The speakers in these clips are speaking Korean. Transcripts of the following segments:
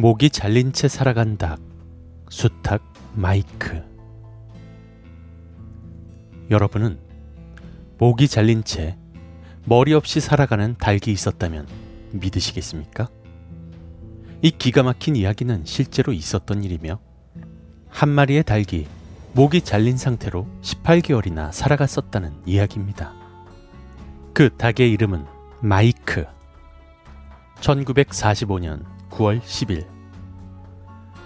목이 잘린 채 살아간 닭, 수탉 마이크. 여러분은 목이 잘린 채 머리 없이 살아가는 닭이 있었다면 믿으시겠습니까? 이 기가 막힌 이야기는 실제로 있었던 일이며 한 마리의 닭이 목이 잘린 상태로 18개월이나 살아갔었다는 이야기입니다. 그 닭의 이름은 마이크. 1945년 9월 10일.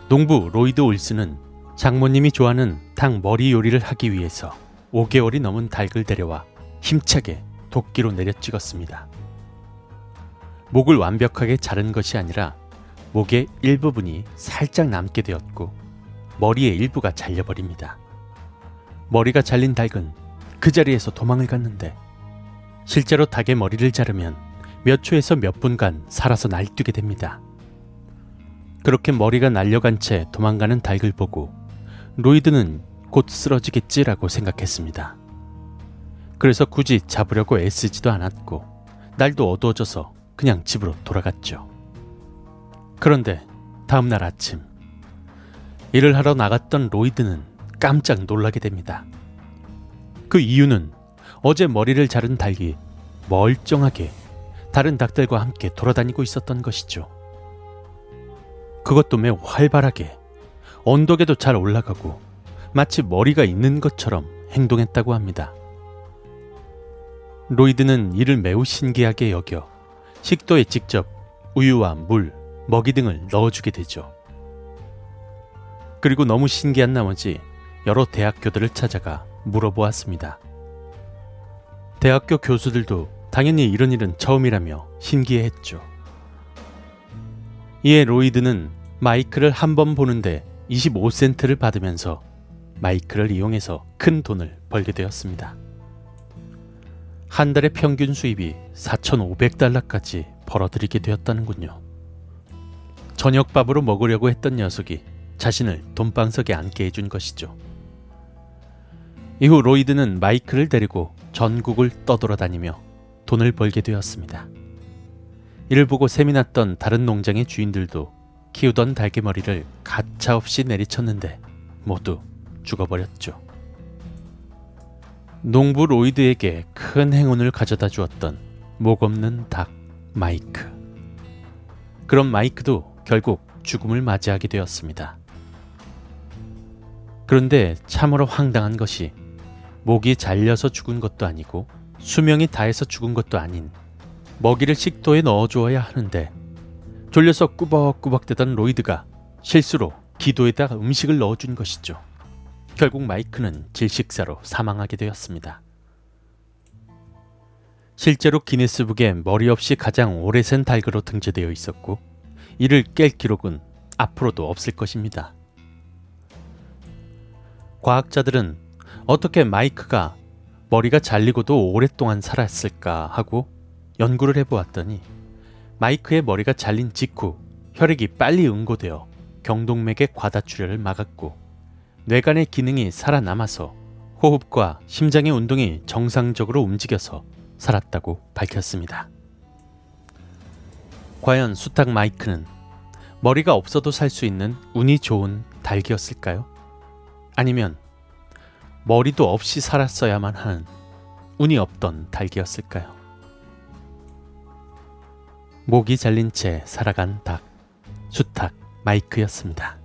농부 로이드 올스는 장모님이 좋아하는 닭 머리 요리를 하기 위해서 5개월이 넘은 닭을 데려와 힘차게 도끼로 내려 찍었습니다. 목을 완벽하게 자른 것이 아니라 목의 일부분이 살짝 남게 되었고 머리의 일부가 잘려버립니다. 머리가 잘린 닭은 그 자리에서 도망을 갔는데 실제로 닭의 머리를 자르면 몇 초에서 몇 분간 살아서 날뛰게 됩니다. 그렇게 머리가 날려간 채 도망가는 닭을 보고 로이드는 곧 쓰러지겠지라고 생각했습니다. 그래서 굳이 잡으려고 애쓰지도 않았고 날도 어두워져서 그냥 집으로 돌아갔죠. 그런데 다음날 아침 일을 하러 나갔던 로이드는 깜짝 놀라게 됩니다. 그 이유는 어제 머리를 자른 닭이 멀쩡하게 다른 닭들과 함께 돌아다니고 있었던 것이죠. 그것도 매우 활발하게 언덕에도 잘 올라가고 마치 머리가 있는 것처럼 행동했다고 합니다. 로이드는 이를 매우 신기하게 여겨 식도에 직접 우유와 물, 먹이 등을 넣어주게 되죠. 그리고 너무 신기한 나머지 여러 대학교들을 찾아가 물어보았습니다. 대학교 교수들도 당연히 이런 일은 처음이라며 신기해했죠. 이에 로이드는 마이크를 한 번 보는데 25센트를 받으면서 마이크를 이용해서 큰 돈을 벌게 되었습니다. 한 달의 평균 수입이 4,500달러까지 벌어들이게 되었다는군요. 저녁밥으로 먹으려고 했던 녀석이 자신을 돈방석에 앉게 해준 것이죠. 이후 로이드는 마이크를 데리고 전국을 떠돌아다니며 돈을 벌게 되었습니다. 이를 보고 셈이 났던 다른 농장의 주인들도 키우던 달개머리를 가차없이 내리쳤는데 모두 죽어버렸죠. 농부 로이드에게 큰 행운을 가져다 주었던 목 없는 닭 마이크. 그럼 마이크도 결국 죽음을 맞이하게 되었습니다. 그런데 참으로 황당한 것이 목이 잘려서 죽은 것도 아니고 수명이 다해서 죽은 것도 아닌 먹이를 식도에 넣어주어야 하는데 졸려서 꾸벅꾸벅 대던 로이드가 실수로 기도에다 음식을 넣어준 것이죠. 결국 마이크는 질식사로 사망하게 되었습니다. 실제로 기네스북에 머리 없이 가장 오래 센 닭으로 등재되어 있었고 이를 깰 기록은 앞으로도 없을 것입니다. 과학자들은 어떻게 마이크가 머리가 잘리고도 오랫동안 살았을까 하고 연구를 해보았더니 마이크의 머리가 잘린 직후 혈액이 빨리 응고되어 경동맥의 과다출혈을 막았고 뇌간의 기능이 살아남아서 호흡과 심장의 운동이 정상적으로 움직여서 살았다고 밝혔습니다. 과연 수탉 마이크는 머리가 없어도 살 수 있는 운이 좋은 닭이었을까요? 아니면 머리도 없이 살았어야만 하는 운이 없던 닭이었을까요? 목이 잘린 채 살아간 닭, 수탉 마이크였습니다.